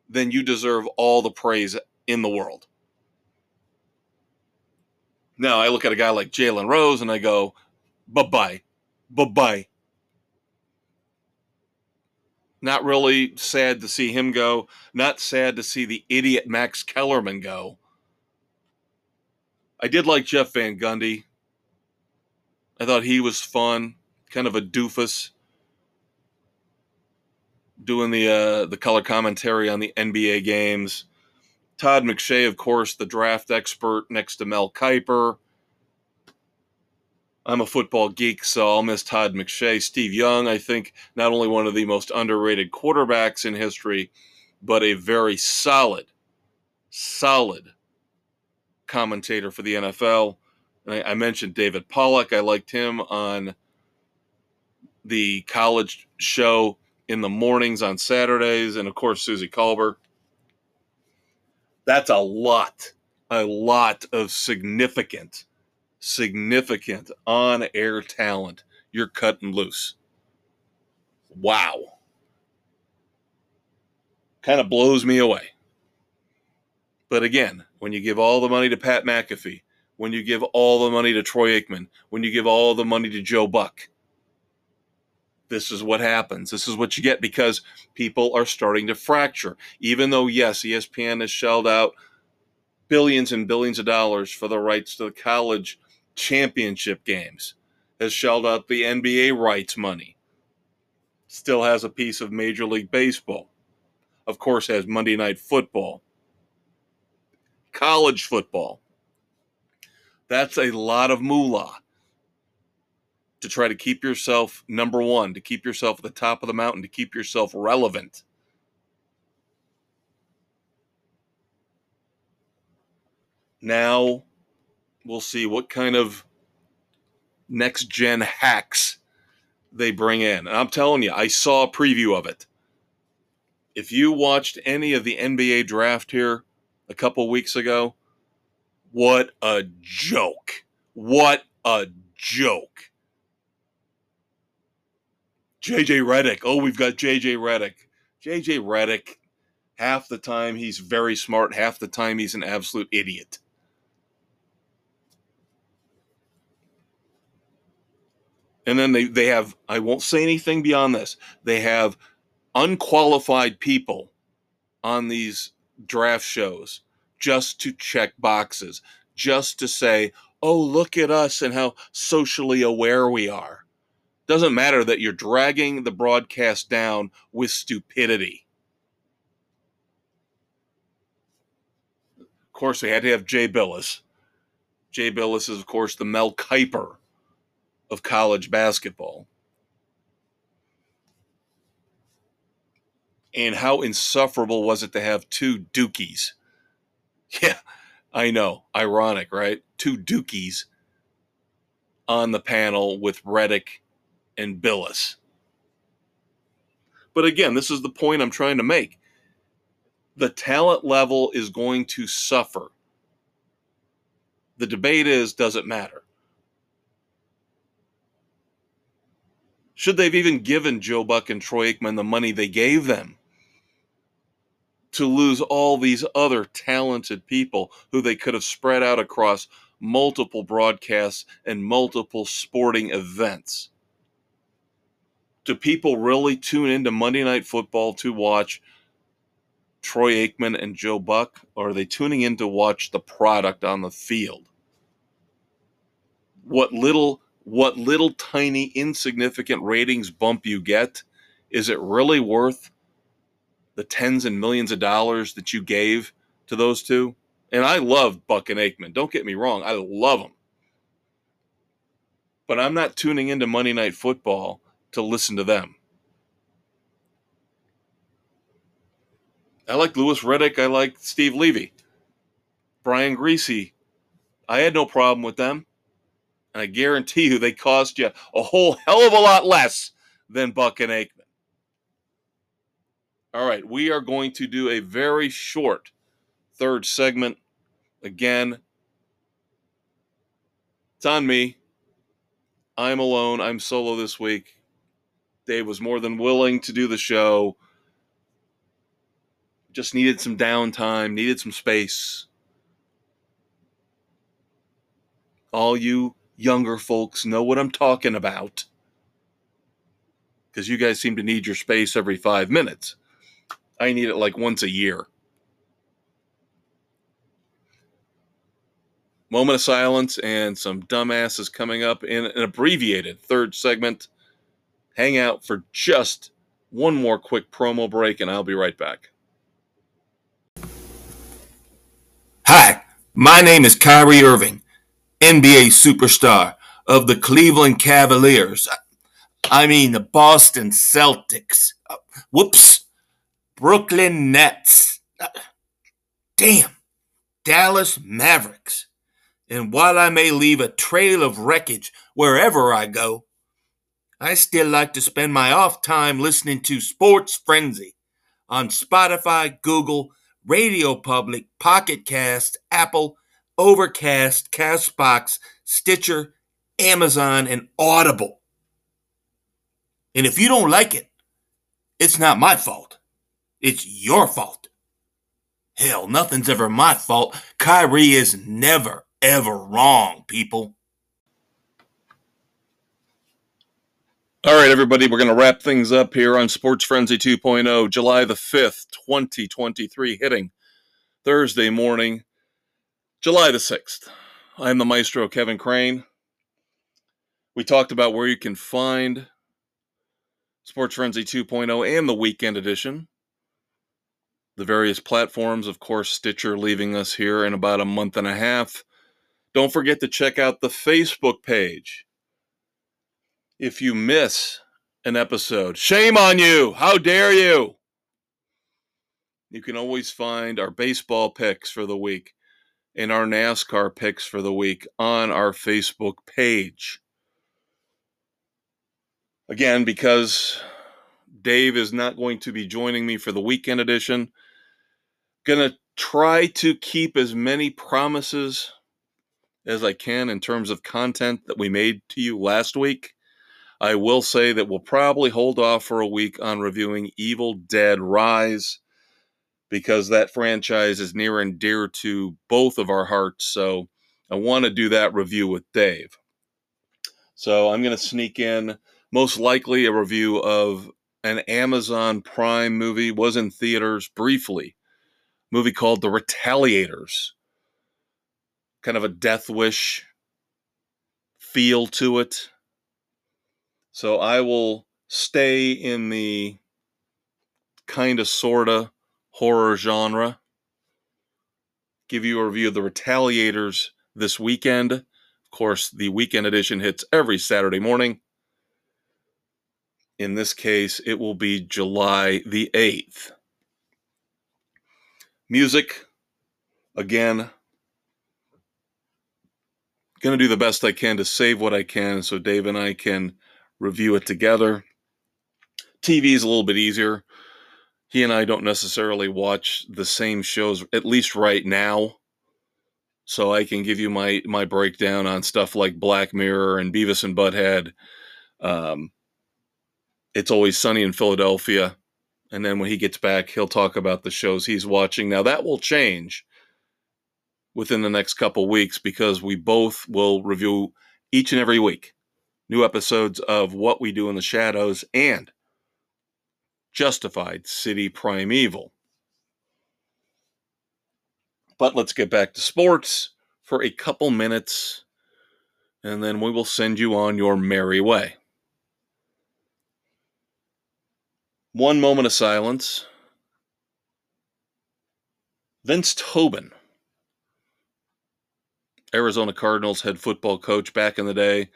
then you deserve all the praise in the world. Now, I look at a guy like Jalen Rose and I go, bye bye, bye bye. Not really sad to see him go. Not sad to see the idiot Max Kellerman go. I did like Jeff Van Gundy. I thought he was fun, kind of a doofus, doing the uh, the color commentary on the NBA games. Todd McShay, of course, the draft expert next to Mel Kiper. I'm a football geek, so I'll miss Todd McShay. Steve Young, I think, not only one of the most underrated quarterbacks in history, but a very solid, solid commentator for the NFL. I, I mentioned David Pollack. I liked him on the college show in the mornings on Saturdays, and of course Suzy Kolber. That's a lot, a lot of significant, significant on-air talent you're cutting loose. Wow. Kind of blows me away. But again, when you give all the money to Pat McAfee, when you give all the money to Troy Aikman, when you give all the money to Joe Buck. This is what happens. This is what you get because people are starting to fracture. Even though, yes, ESPN has shelled out billions and billions of dollars for the rights to the college championship games, has shelled out the NBA rights money, still has a piece of Major League Baseball, of course, has Monday Night Football, college football that's a lot of moolah to try to keep yourself number one, to keep yourself at the top of the mountain, to keep yourself relevant. Now we'll see what kind of next gen hacks they bring in. And I'm telling you, I saw a preview of it. If you watched any of the NBA draft here a couple weeks ago, what a joke. What a joke. JJ Redick. Oh, we've got JJ Redick. JJ Redick, half the time he's very smart, half the time he's an absolute idiot. And then they, they have, I won't say anything beyond this, they have unqualified people on these draft shows just to check boxes, just to say, oh, look at us and how socially aware we are. Doesn't matter that you're dragging the broadcast down with stupidity. Of course, we had to have Jay Bilas. Jay Bilas is, of course, the Mel Kiper of college basketball. And how insufferable was it to have two dookies? [LAUGHS] Yeah, I know. Ironic, right? Two dookies on the panel with Redick and Bilas. But again, this is the point I'm trying to make. The talent level is going to suffer. The debate is does it matter? Should they have even given Joe Buck and Troy Aikman the money they gave them to lose all these other talented people who they could have spread out across multiple broadcasts and multiple sporting events? Do people really tune into Monday Night Football to watch Troy Aikman and Joe Buck, or are they tuning in to watch the product on the field? What little what little tiny insignificant ratings bump you get, is it really worth the tens and millions of dollars that you gave to those two? And I love Buck and Aikman. Don't get me wrong, I love them. But I'm not tuning into Monday Night Football to listen to them. I like Louis Riddick. I like Steve Levy. Brian Griese. I had no problem with them. And I guarantee you they cost you a whole hell of a lot less than Buck and Aikman. All right, we are going to do a very short third segment. Again, it's on me. I'm alone. I'm solo this week. Dave was more than willing to do the show. Just needed some downtime, needed some space. All you younger folks know what I'm talking about. Because you guys seem to need your space every five minutes. I need it like once a year. Moment of silence and some dumbasses coming up in an abbreviated third segment. Hang out for just one more quick promo break, and I'll be right back. Hi, my name is Kyrie Irving NBA superstar of the Cleveland Cavaliers. I mean, the Boston Celtics. Uh, whoops. Brooklyn Nets. Uh, damn. Dallas Mavericks. And while I may leave a trail of wreckage wherever I go, I still like to spend my off time listening to Sports Frenzy on Spotify, Google, Radio Public, Pocket Cast, Apple, Overcast, Castbox, Stitcher, Amazon, and Audible. And if you don't like it, it's not my fault. It's your fault. Hell, nothing's ever my fault. Kyrie is never, ever wrong, people. All right, everybody, we're going to wrap things up here on Sports Frenzy 2.0, July the 5th, 2023, hitting Thursday morning. July the 6th. I'm the maestro, Kevin Crane. We talked about where you can find Sports Frenzy 2.0 and the weekend edition. The various platforms, of course, Stitcher leaving us here in about a month and a half. Don't forget to check out the Facebook page. If you miss an episode, shame on you! How dare you! You can always find our baseball picks for the week and our NASCAR picks for the week on our Facebook page. Again, because Dave is not going to be joining me for the weekend edition, going to try to keep as many promises as I can in terms of content that we made to you last week. I will say that we'll probably hold off for a week on reviewing Evil Dead Rise because that franchise is near and dear to both of our hearts. So I want to do that review with Dave. So I'm going to sneak in most likely a review of an Amazon Prime movie was in theaters briefly. Movie called The Retaliators. Kind of a death wish feel to it. So I will stay in the kind of sorta horror genre. Give you a review of The Retaliators this weekend. Of course, the weekend edition hits every Saturday morning. In this case, it will be July the 8th. Music, again, going to do the best I can to save what I can so Dave and I can review it together. TV is a little bit easier. He and I don't necessarily watch the same shows, at least right now. So I can give you my my breakdown on stuff like Black Mirror and Beavis and Butthead. Um, it's always sunny in Philadelphia. And then when he gets back, he'll talk about the shows he's watching. Now, that will change within the next couple weeks because we both will review each and every week new episodes of What We Do in the Shadows and Justified City Primeval. But let's get back to sports for a couple minutes, and then we will send you on your merry way. One moment of silence. Vince Tobin, Arizona Cardinals head football coach back in the day,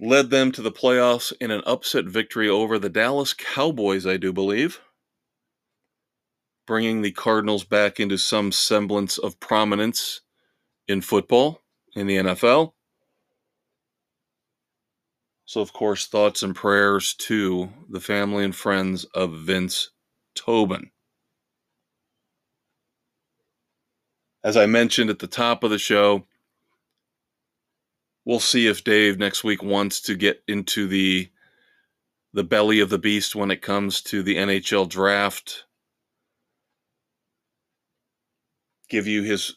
led them to the playoffs in an upset victory over the Dallas Cowboys, I do believe, bringing the Cardinals back into some semblance of prominence in football in the NFL. So, of course, thoughts and prayers to the family and friends of Vince Tobin. As I mentioned at the top of the show, we'll see if Dave next week wants to get into the the belly of the beast when it comes to the NHL draft. Give you his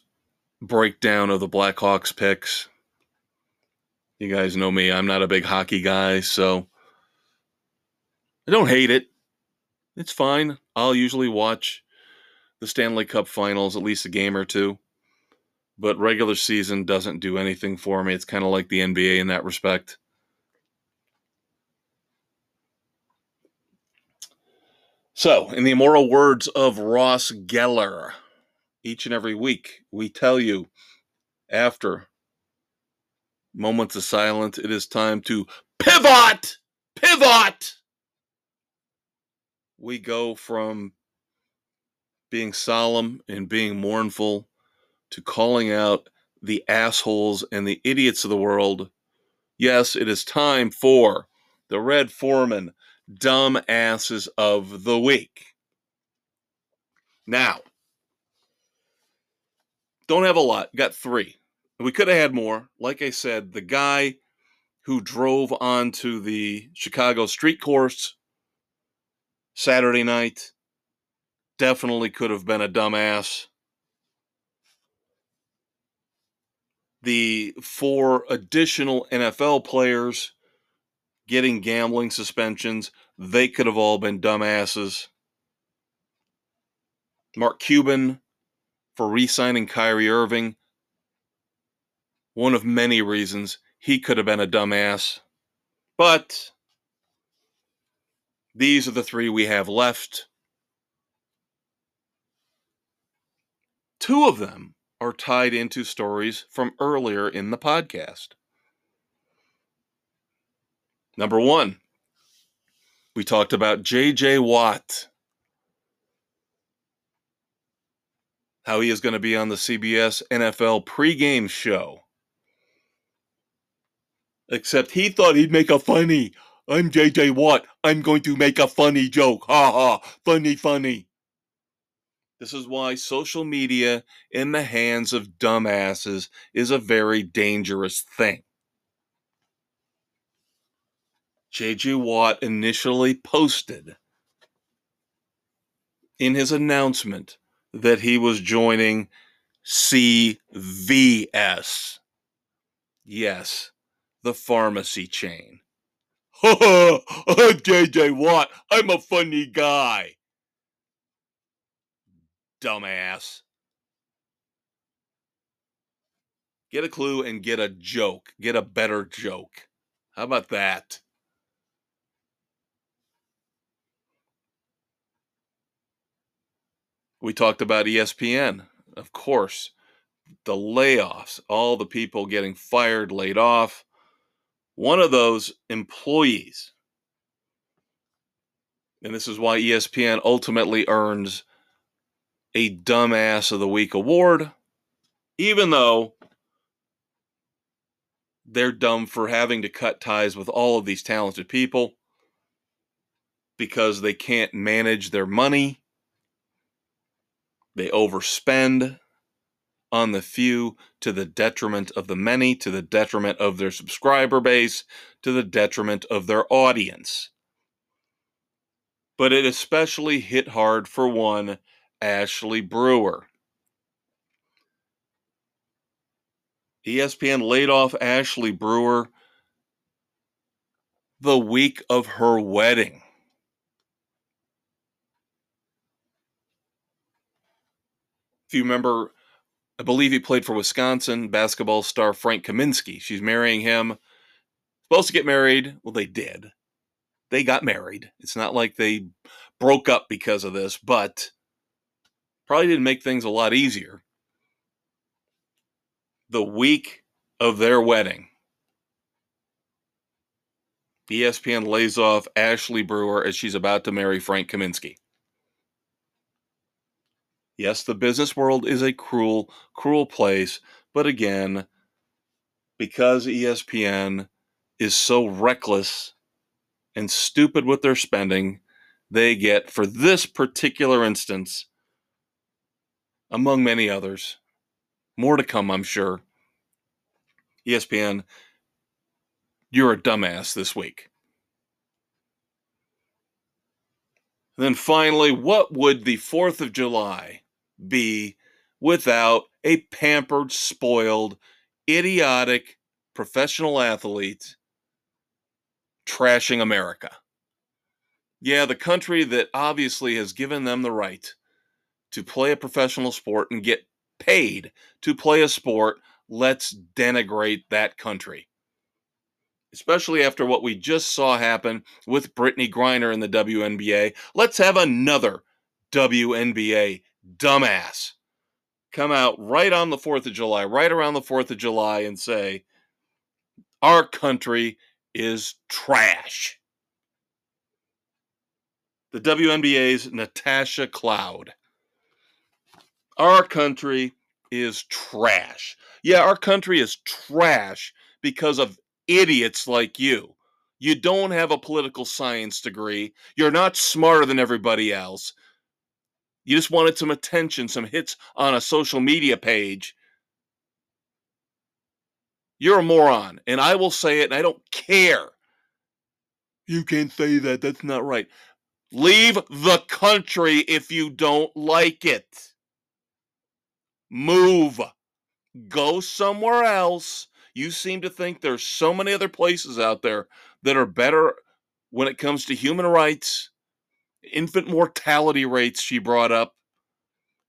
breakdown of the Blackhawks picks. You guys know me. I'm not a big hockey guy, so I don't hate it. It's fine. I'll usually watch the Stanley Cup finals at least a game or two. But regular season doesn't do anything for me. It's kind of like the NBA in that respect. So, in the immortal words of Ross Geller, each and every week we tell you after moments of silence, it is time to pivot! Pivot! We go from being solemn and being mournful to calling out the assholes and the idiots of the world. Yes, it is time for the Red Foreman dumb asses of the week. Now, don't have a lot, got three. We could have had more. Like I said, the guy who drove onto the Chicago street course Saturday night definitely could have been a dumbass. The four additional NFL players getting gambling suspensions, they could have all been dumbasses. Mark Cuban for re signing Kyrie Irving one of many reasons he could have been a dumbass. But these are the three we have left. Two of them are tied into stories from earlier in the podcast. Number one, we talked about J.J. Watt. How he is going to be on the CBS NFL pregame show Except he thought he'd make a funny. I'm JJ Watt. I'm going to make a funny joke. Ha ha. Funny, funny. This is why social media in the hands of dumbasses is a very dangerous thing. J.J. Watt initially posted in his announcement that he was joining CVS. Yes, the pharmacy chain. [LAUGHS] JJ Watt, I'm a funny guy. Dumbass. Get a clue and get a joke. Get a better joke. How about that? We talked about ESPN, of course, the layoffs, all the people getting fired, laid off. One of those employees, and this is why ESPN ultimately earns a Dumbass of the Week award, even though they're dumb for having to cut ties with all of these talented people because they can't manage their money they overspend on the few to the detriment of the many, to the detriment of their subscriber base, to the detriment of their audience. But it especially hit hard for one Ashley Brewer. ESPN laid off Ashley Brewer the week of her wedding. If you remember, I believe he played for Wisconsin basketball star Frank Kaminsky. She's marrying him. Supposed to get married. Well, they did. They got married. It's not like they broke up because of this, but probably didn't make things a lot easier. The week of their wedding, ESPN lays off Ashley Brewer as she's about to marry Frank Kaminsky. Yes, the business world is a cruel, cruel place, but again, because ESPN is so reckless and stupid with their spending, they get, for this particular instance, among many others, more to come, I'm sure. ESPN, you're a dumbass this week. And then finally, what would the 4th of July be without a pampered, spoiled, idiotic professional athlete trashing America. Yeah, the country that obviously has given them the right to play a professional sport and get paid to play a sport, let's denigrate that country. Especially after what we just saw happen with Brittney Griner in the WNBA. Let's have another WNBA dumbass come out right on the 4th of July, right around the 4th of July, and say, Our country is trash. The WNBA's Natasha Cloud. Our country is trash. Yeah, our country is trash because of idiots like you. You don't have a political science degree. You're not smarter than everybody else. You just wanted some attention, some hits on a social media page. You're a moron, and I will say it, and I don't care. You can't say that. That's not right. Leave the country if you don't like it. Move. Go somewhere else. You seem to think there's so many other places out there that are better when it comes to human rights infant mortality rates she brought up,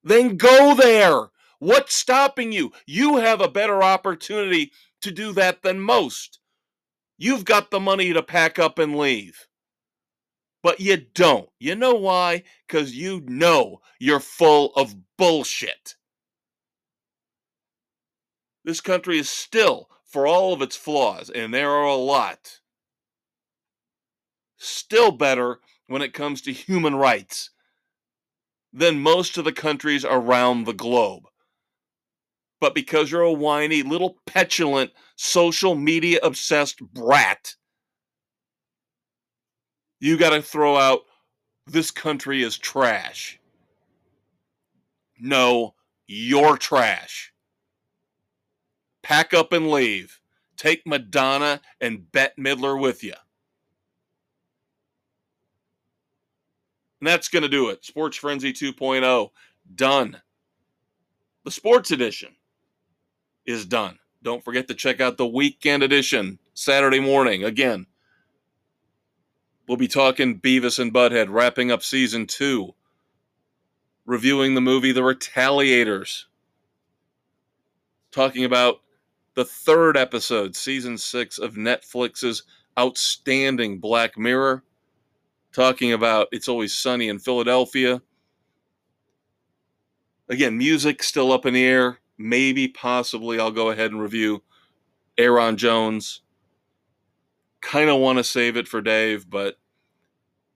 then go there. What's stopping you? You have a better opportunity to do that than most. You've got the money to pack up and leave. But you don't. You know why? Because you know you're full of bullshit. This country is still, for all of its flaws, and there are a lot, still better when it comes to human rights than most of the countries around the globe. But because you're a whiny, little petulant, social media obsessed brat, you got to throw out this country is trash. No, you're trash. Pack up and leave. Take Madonna and Bette Midler with you. And that's going to do it. Sports Frenzy 2.0 done. The sports edition is done. Don't forget to check out the weekend edition Saturday morning. Again, we'll be talking Beavis and Butthead, wrapping up season two, reviewing the movie The Retaliators, talking about the third episode, season six of Netflix's outstanding Black Mirror, talking about It's Always Sunny in Philadelphia. Again, music still up in the air. Maybe, possibly, I'll go ahead and review Aaron Jones. Kind of want to save it for Dave, but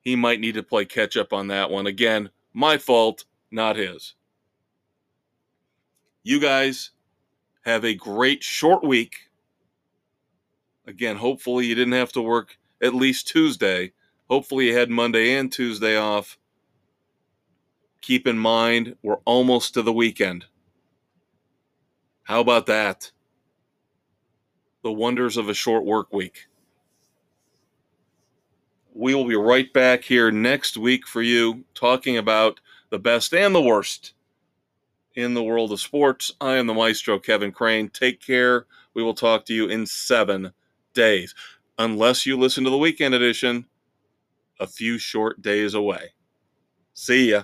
he might need to play catch up on that one. Again, my fault, not his. You guys have a great short week. Again, hopefully you didn't have to work at least Tuesday. Hopefully you had Monday and Tuesday off. Keep in mind, we're almost to the weekend. How about that? The wonders of a short work week. We will be right back here next week for you, talking about the best and the worst in the world of sports. I am the maestro, Kevin Crane. Take care. We will talk to you in seven days. Unless you listen to the weekend edition, a few short days away. See ya.